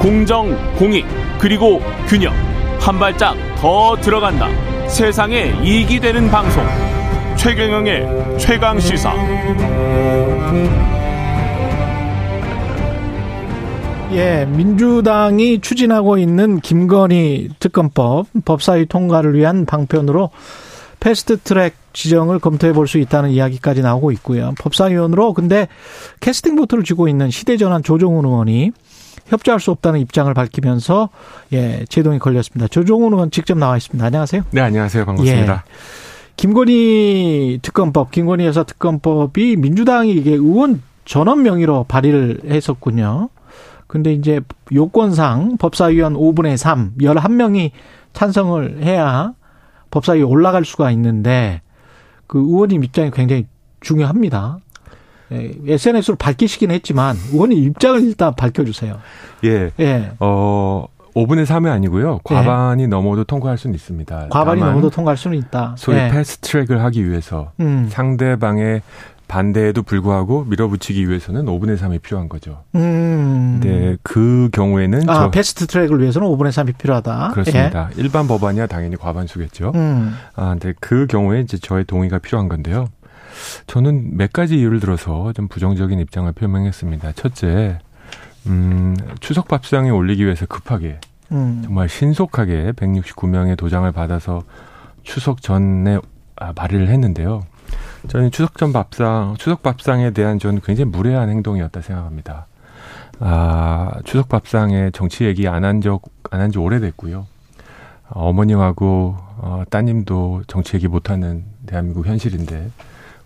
공정, 공익, 그리고 균형. 한 발짝 더 들어간다. 세상에 이익이 되는 방송. 최경영의 최강 시사. 예, 민주당이 추진하고 있는 김건희 특검법 법사위 통과를 위한 방편으로 패스트 트랙 지정을 검토해 볼 수 있다는 이야기까지 나오고 있고요. 법사위원으로 근데 캐스팅 보트를 쥐고 있는 시대전환 조정훈 의원이 협조할 수 없다는 입장을 밝히면서 예, 제동이 걸렸습니다. 조정훈 의원 직접 나와 있습니다. 안녕하세요. 네, 안녕하세요. 반갑습니다. 예. 김건희 특검법, 김건희 여사 특검법이 민주당이 이게 의원 전원 명의로 발의를 했었군요. 근데 이제 요건상 법사위원 5분의 3, 11명이 찬성을 해야 법사위에 올라갈 수가 있는데 그 의원님 입장이 굉장히 중요합니다. SNS로 예, 밝히시긴 했지만 의원님 입장을 일단 밝혀주세요. 예. 예. 어. 5분의 3이 아니고요. 과반이 예. 넘어도 통과할 수는 있습니다. 과반이 넘어도 통과할 수는 있다. 소위 예. 패스트 트랙을 하기 위해서 음. 상대방의 반대에도 불구하고 밀어붙이기 위해서는 5분의 3이 필요한 거죠. 음. 네, 그 경우에는 아, 저 패스트 트랙을 위해서는 5분의 3이 필요하다. 그렇습니다. 예. 일반 법안이야 당연히 과반수겠죠. 음. 아, 근데 그 경우에 이제 저의 동의가 필요한 건데요. 저는 몇 가지 이유를 들어서 좀 부정적인 입장을 표명했습니다. 첫째, 음, 추석 밥상에 올리기 위해서 급하게 음. 정말 신속하게 169명의 도장을 받아서 추석 전에 아, 발의를 했는데요. 저는 추석 전 밥상, 추석 밥상에 대한 저는 굉장히 무례한 행동이었다 생각합니다. 아, 추석 밥상에 정치 얘기 안 한 적, 안 한 지 오래됐고요. 어머님하고 어, 따님도 정치 얘기 못하는 대한민국 현실인데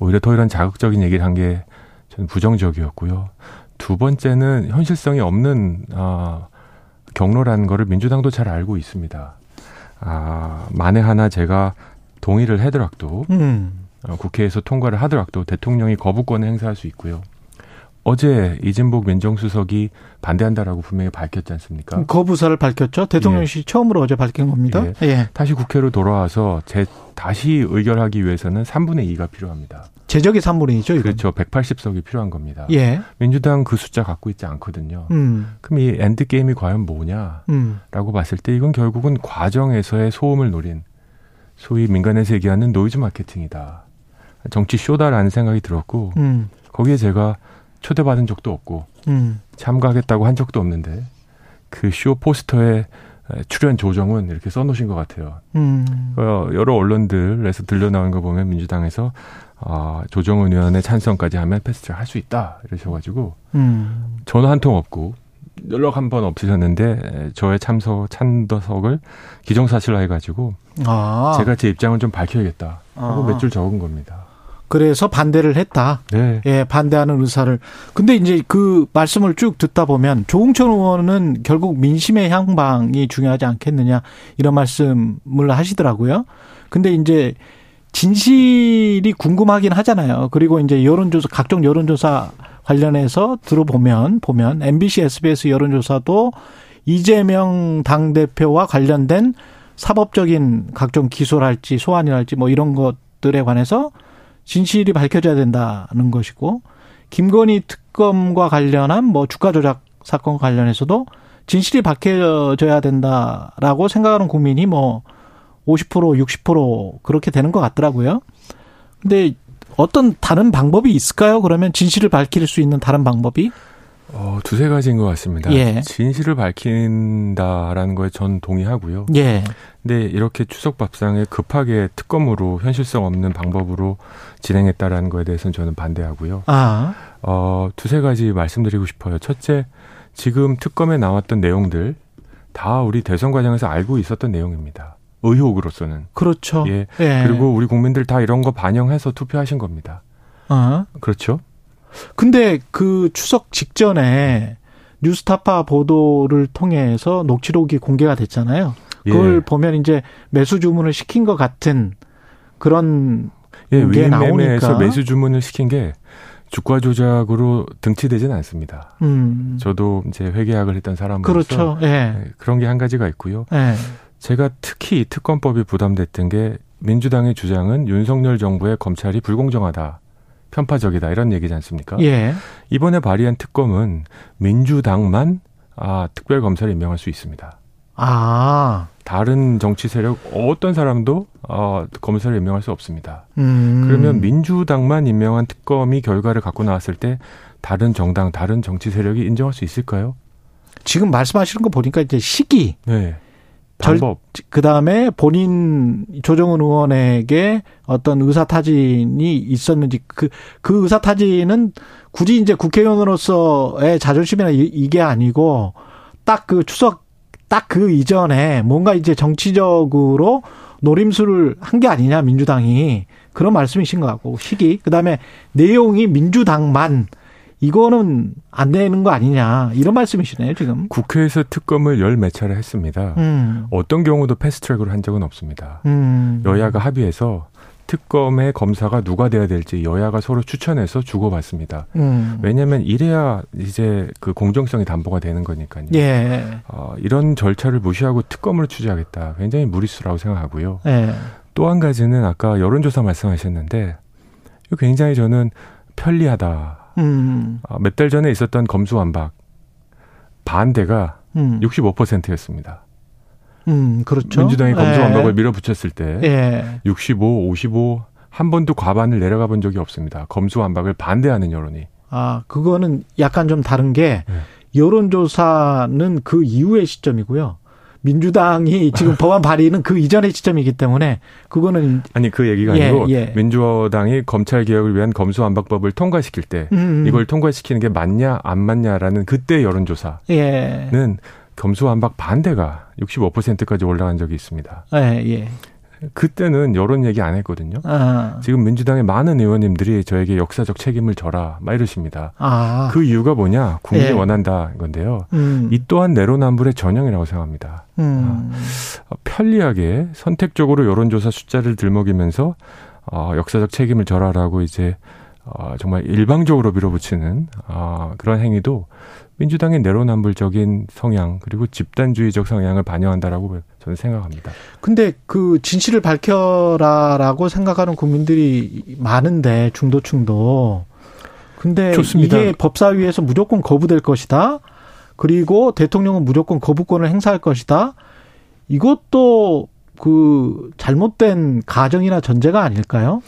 오히려 더 이런 자극적인 얘기를 한 게 저는 부정적이었고요. 두 번째는 현실성이 없는 아, 경로라는 거를 민주당도 잘 알고 있습니다. 아, 만에 하나 제가 동의를 하더라도 음. 어, 국회에서 통과를 하더라도 대통령이 거부권을 행사할 수 있고요. 어제 이진복 민정수석이 반대한다라고 분명히 밝혔지 않습니까? 거부 의사를 밝혔죠. 대통령실 예. 처음으로 어제 밝힌 겁니다. 예. 예. 다시 국회로 돌아와서 제 다시 의결하기 위해서는 3분의 2가 필요합니다. 3분의 2죠, 이건. 그렇죠. 180석이 필요한 겁니다. 예. 민주당 그 숫자 갖고 있지 않거든요. 음. 그럼 이 end game이 과연 뭐냐라고 음. 봤을 때 이건 결국은 과정에서의 소음을 노린 소위 민간에서 얘기하는 노이즈 마케팅이다. 정치 쇼다라는 생각이 들었고 음. 거기에 제가 초대받은 적도 없고 음. 참가하겠다고 한 적도 없는데 그 쇼 포스터에 출연 조정은 이렇게 써놓으신 것 같아요. 음. 어, 여러 언론들에서 들려 나온 거 보면 민주당에서 아, 조정은 의원의 찬성까지 하면 패스트 할수 있다 이러셔가지고 음. 전화 한 통 없고 연락 한 번 없으셨는데 저의 참석 찬더석을 기정사실화 해가지고 아. 제가 제 입장을 좀 밝혀야겠다 하고 아. 몇줄 적은 겁니다. 그래서 반대를 했다. 네. 예, 반대하는 의사를. 근데 이제 그 말씀을 쭉 듣다 보면 조홍천 의원은 결국 민심의 향방이 중요하지 않겠느냐 이런 말씀을 하시더라고요. 근데 이제 진실이 궁금하긴 하잖아요. 그리고 이제 여론조사 각종 여론조사 관련해서 들어보면 보면 MBC, SBS 여론조사도 이재명 당 대표와 관련된 사법적인 각종 기소랄지 소환이랄지 뭐 이런 것들에 관해서 진실이 밝혀져야 된다는 것이고 김건희 특검과 관련한 뭐 주가 조작 사건 관련해서도 진실이 밝혀져야 된다라고 생각하는 국민이 뭐 50% 60% 그렇게 되는 것 같더라고요. 근데 어떤 다른 방법이 있을까요? 그러면 진실을 밝힐 수 있는 다른 방법이? 어, 두세 가지인 것 같습니다. 예. 진실을 밝힌다라는 거에 전 동의하고요. 예. 근데 이렇게 추석 밥상에 급하게 특검으로 현실성 없는 방법으로 진행했다라는 거에 대해서는 저는 반대하고요. 아. 어, 두세 가지 말씀드리고 싶어요. 첫째, 지금 특검에 나왔던 내용들 다 우리 대선 과정에서 알고 있었던 내용입니다. 의혹으로서는. 그렇죠. 예. 예. 그리고 우리 국민들 다 이런 거 반영해서 투표하신 겁니다. 아. 그렇죠. 근데 그 추석 직전에 뉴스타파 보도를 통해서 녹취록이 공개가 됐잖아요. 그걸 예. 보면 이제 매수 주문을 시킨 것 같은 그런 예, 게 나오니까 매수 주문을 시킨 게 주가 조작으로 등치되지는 않습니다. 음. 저도 이제 회계학을 했던 사람으로서 그렇죠. 예. 예 그런 게 한 가지가 있고요. 예. 제가 특히 특검법이 부담됐던 게 민주당의 주장은 윤석열 정부의 검찰이 불공정하다. 편파적이다 이런 얘기지 않습니까? 예. 이번에 발의한 특검은 민주당만 아, 특별 검사를 임명할 수 있습니다. 아. 다른 정치 세력 어떤 사람도 어, 검사를 임명할 수 없습니다. 음. 그러면 민주당만 임명한 특검이 결과를 갖고 나왔을 때 다른 정당, 다른 정치 세력이 인정할 수 있을까요? 지금 말씀하시는 거 보니까 이제 시기, 네. 방법, 그 다음에 본인 조정은 의원에게 어떤 의사 타진이 있었는지 그, 그 의사 타진은 굳이 이제 국회의원으로서의 자존심이나 이 게 아니고 딱 그 추석 딱 그 이전에 뭔가 이제 정치적으로 노림수를 한 게 아니냐 민주당이. 그런 말씀이신 것 같고 시기. 그 다음에 내용이 민주당만 이거는 안 되는 거 아니냐 이런 말씀이시네요 지금. 국회에서 특검을 열 몇 차례 했습니다. 음. 어떤 경우도 패스트트랙으로 한 적은 없습니다. 음. 여야가 합의해서 특검의 검사가 누가 돼야 될지 여야가 서로 추천해서 주고받습니다. 음. 왜냐하면 이래야 이제 그 공정성이 담보가 되는 거니까요. 예. 어, 이런 절차를 무시하고 특검을 취재하겠다. 굉장히 무리수라고 생각하고요. 예. 또한 가지는 아까 여론조사 말씀하셨는데 굉장히 저는 편리하다. 음. 어, 몇달 전에 있었던 검수완박 반대가 음. 65%였습니다. 음, 그렇죠. 민주당이 검수완박을 예. 밀어붙였을 때 예. 65, 55 한 번도 과반을 내려가 본 적이 없습니다. 검수완박을 반대하는 여론이. 아, 그거는 약간 좀 다른 게 예. 여론조사는 그 이후의 시점이고요. 민주당이 지금 법안 발의는 그 이전의 시점이기 때문에 그거는 아니 그 얘기가 예, 아니고 예. 민주당이 검찰 개혁을 위한 검수완박법을 통과시킬 때 음, 음. 이걸 통과시키는 게 맞냐 안 맞냐라는 그때 여론조사는 예. 검수완박 반대가 65%까지 올라간 적이 있습니다. 예, 예. 그때는 여론 얘기 안 했거든요. 아. 지금 민주당의 많은 의원님들이 저에게 역사적 책임을 져라, 막 이러십니다. 아. 그 이유가 뭐냐? 국민이 예. 원한다 건데요. 음. 이 또한 내로남불의 전형이라고 생각합니다. 음. 아, 편리하게 선택적으로 여론조사 숫자를 들먹이면서 어, 역사적 책임을 져라라고 이제 어, 정말 일방적으로 밀어붙이는 어, 그런 행위도 민주당의 내로남불적인 성향 그리고 집단주의적 성향을 반영한다라고 저는 생각합니다. 근데 그 진실을 밝혀라라고 생각하는 국민들이 많은데 중도층도 근데 좋습니다. 이게 법사위에서 무조건 거부될 것이다. 그리고 대통령은 무조건 거부권을 행사할 것이다. 이것도 그 잘못된 가정이나 전제가 아닐까요?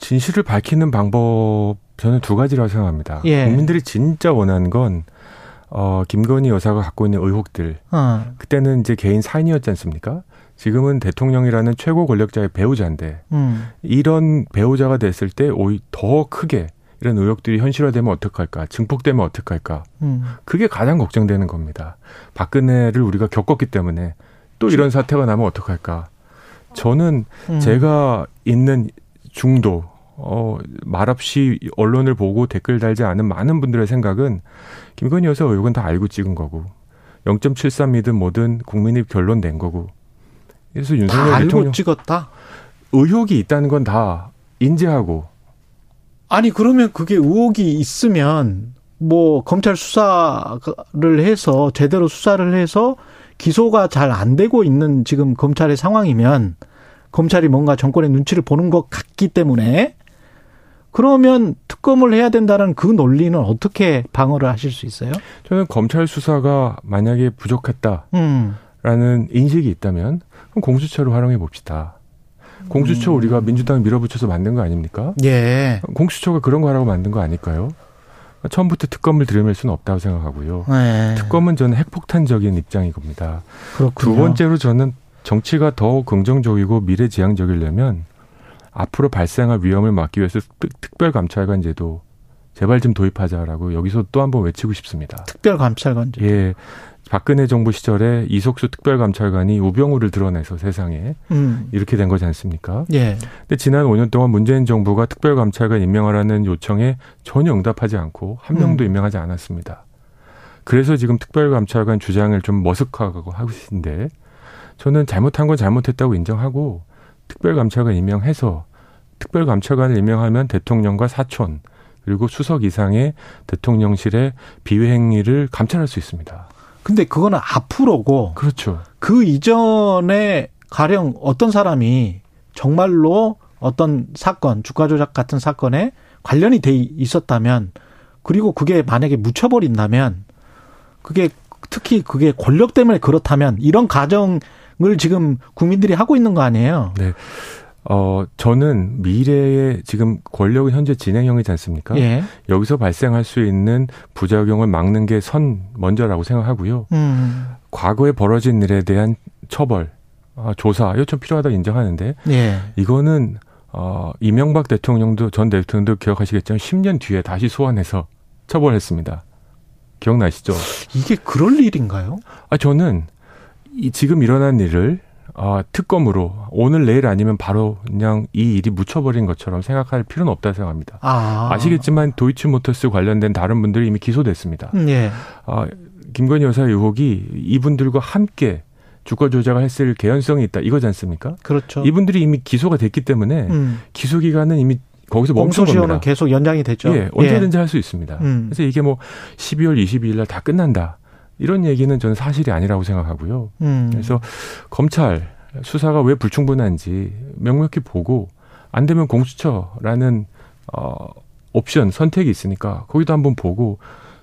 진실을 밝히는 방법 저는 두 가지라고 생각합니다. 예. 국민들이 진짜 원하는 건 어, 김건희 여사가 갖고 있는 의혹들. 어. 그때는 이제 개인 사인이었지 않습니까? 지금은 대통령이라는 최고 권력자의 배우자인데 음. 이런 배우자가 됐을 때 오히려 더 크게 이런 의혹들이 현실화되면 어떡할까? 증폭되면 어떡할까? 음. 그게 가장 걱정되는 겁니다. 박근혜를 우리가 겪었기 때문에 또 이런 사태가 나면 어떡할까? 저는 음. 제가 있는 중도 어, 말없이 언론을 보고 댓글 달지 않은 많은 분들의 생각은 김건희 여사 의혹은 다 알고 찍은 거고 0.73이든 뭐든 국민이 결론 낸 거고 그래서 윤석열 대통령 찍었다. 의혹이 있다는 건 다 인지하고 아니 그러면 그게 의혹이 있으면 뭐 검찰 수사를 해서 제대로 수사를 해서 기소가 잘 안 되고 있는 지금 검찰의 상황이면 검찰이 뭔가 정권의 눈치를 보는 것 같기 때문에 그러면 특검을 해야 된다는 그 논리는 어떻게 방어를 하실 수 있어요? 저는 검찰 수사가 만약에 부족했다라는 음. 인식이 있다면 그럼 공수처를 활용해 봅시다. 공수처 음. 우리가 민주당 밀어붙여서 만든 거 아닙니까? 예. 공수처가 그런 거 하라고 만든 거 아닐까요? 처음부터 특검을 들여맬 수는 없다고 생각하고요. 네. 특검은 저는 핵폭탄적인 입장이 겁니다. 그렇군요. 두 번째로 저는 정치가 더 긍정적이고 미래지향적이려면 앞으로 발생할 위험을 막기 위해서 특별감찰관 제도 제발 좀 도입하자라고 여기서 또 한번 외치고 싶습니다. 특별감찰관 제도. 예. 박근혜 정부 시절에 이석수 특별감찰관이 우병우를 드러내서 세상에 음. 이렇게 된 거지 않습니까? 예. 근데 지난 5년 동안 문재인 정부가 특별감찰관 임명하라는 요청에 전혀 응답하지 않고 한 명도 음. 임명하지 않았습니다. 그래서 지금 특별감찰관 주장을 좀 머쓱하고 하고 계신데 저는 잘못한 건 잘못했다고 인정하고 특별감찰관 임명해서 특별감찰관을 임명하면 대통령과 사촌 그리고 수석 이상의 대통령실의 비회 행위를 감찰할 수 있습니다. 근데 그거는 앞으로고 그렇죠. 그 이전에 가령 어떤 사람이 정말로 어떤 사건, 주가 조작 같은 사건에 관련이 돼 있었다면 그리고 그게 만약에 묻혀버린다면 그게 특히 그게 권력 때문에 그렇다면 이런 가정을 지금 국민들이 하고 있는 거 아니에요? 네. 어, 저는 미래의 지금 권력은 현재 진행형이지 않습니까? 예. 여기서 발생할 수 있는 부작용을 막는 게 선 먼저라고 생각하고요. 음. 과거에 벌어진 일에 대한 처벌, 어, 조사, 이거 좀 필요하다고 인정하는데, 예. 이거는, 어, 이명박 대통령도, 전 대통령도 기억하시겠지만 10년 뒤에 다시 소환해서 처벌했습니다. 기억나시죠? 이게 그럴 일인가요? 아, 저는 이 지금 일어난 일을 어, 특검으로 오늘 내일 아니면 바로 그냥 이 일이 묻혀버린 것처럼 생각할 필요는 없다 생각합니다. 아. 시겠지만 도이치모터스 관련된 다른 분들이 이미 기소됐습니다. 예. 어, 김건희 여사 의혹이 이분들과 함께 주가 조작을 했을 개연성이 있다 이거지 않습니까? 그렇죠. 이분들이 이미 기소가 됐기 때문에 음. 기소 기간은 이미 거기서 멈춘 겁니다. 계속 연장이 됐죠. 예, 언제든지 예. 할수 있습니다. 음. 그래서 이게 뭐 12월 22일 날 다 끝난다. 이런 얘기는 저는 사실이 아니라고 생각하고요. 음. 그래서 검찰 수사가 왜 불충분한지 명확히 보고 안 되면 공수처라는 어 옵션 선택이 있으니까 거기도 한번 보고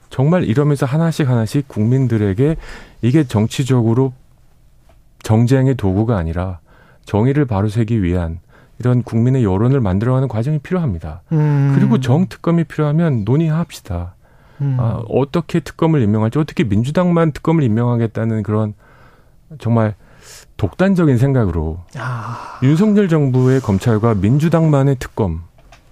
정말 이러면서 하나씩 하나씩 국민들에게 이게 정치적으로 정쟁의 도구가 아니라 정의를 바로세기 위한 이런 국민의 여론을 만들어가는 과정이 필요합니다. 음. 그리고 정특검이 필요하면 논의합시다. 음. 아, 어떻게 특검을 임명할지 어떻게 민주당만 특검을 임명하겠다는 그런 정말 독단적인 생각으로 아. 윤석열 정부의 검찰과 민주당만의 특검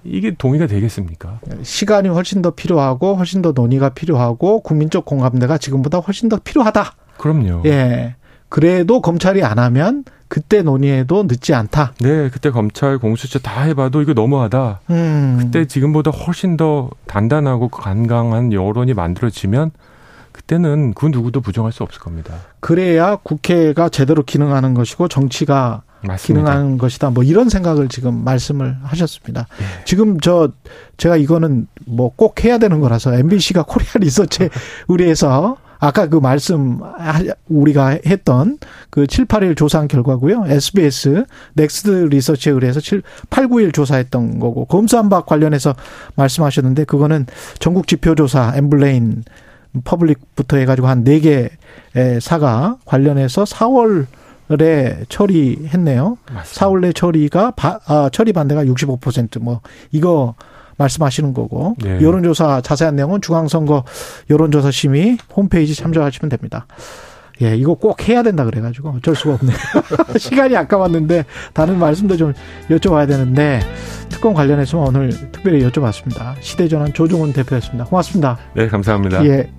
이게 동의가 되겠습니까? 시간이 훨씬 더 필요하고 훨씬 더 논의가 필요하고 국민적 공감대가 지금보다 훨씬 더 필요하다. 그럼요. 예. 그래도 검찰이 안 하면 그때 논의해도 늦지 않다. 네, 그때 검찰 공수처 다 해봐도 이거 너무하다. 음. 그때 지금보다 훨씬 더 단단하고 간강한 여론이 만들어지면 그때는 그 누구도 부정할 수 없을 겁니다. 그래야 국회가 제대로 기능하는 것이고 정치가 맞습니다. 기능하는 것이다. 뭐 이런 생각을 지금 말씀을 하셨습니다. 예. 지금 저 제가 이거는 뭐 꼭 해야 되는 거라서 MBC가 코리아 리서치 의뢰해서 아까 그 말씀 우리가 했던 그 7, 8일 조사한 결과고요. SBS 넥스트 리서치에 의해서 7, 8, 9일 조사했던 거고 검수완박 관련해서 말씀하셨는데 그거는 전국 지표 조사 엠브레인 퍼블릭부터 해 가지고 한네개 사가 관련해서 4월 에 처리했네요. 맞습니다. 4월 내 처리가 바, 아, 처리 반대가 65%뭐 이거 말씀하시는 거고 네. 여론조사 자세한 내용은 중앙선거 여론조사 심의 홈페이지 참조하시면 됩니다. 예, 이거 꼭 해야 된다 그래가지고 어쩔 수가 없네요. 시간이 아까웠는데 다른 말씀도 좀 여쭤봐야 되는데 특검 관련해서 오늘 특별히 여쭤봤습니다. 시대전환 조종훈 대표였습니다. 고맙습니다. 네, 감사합니다. 예.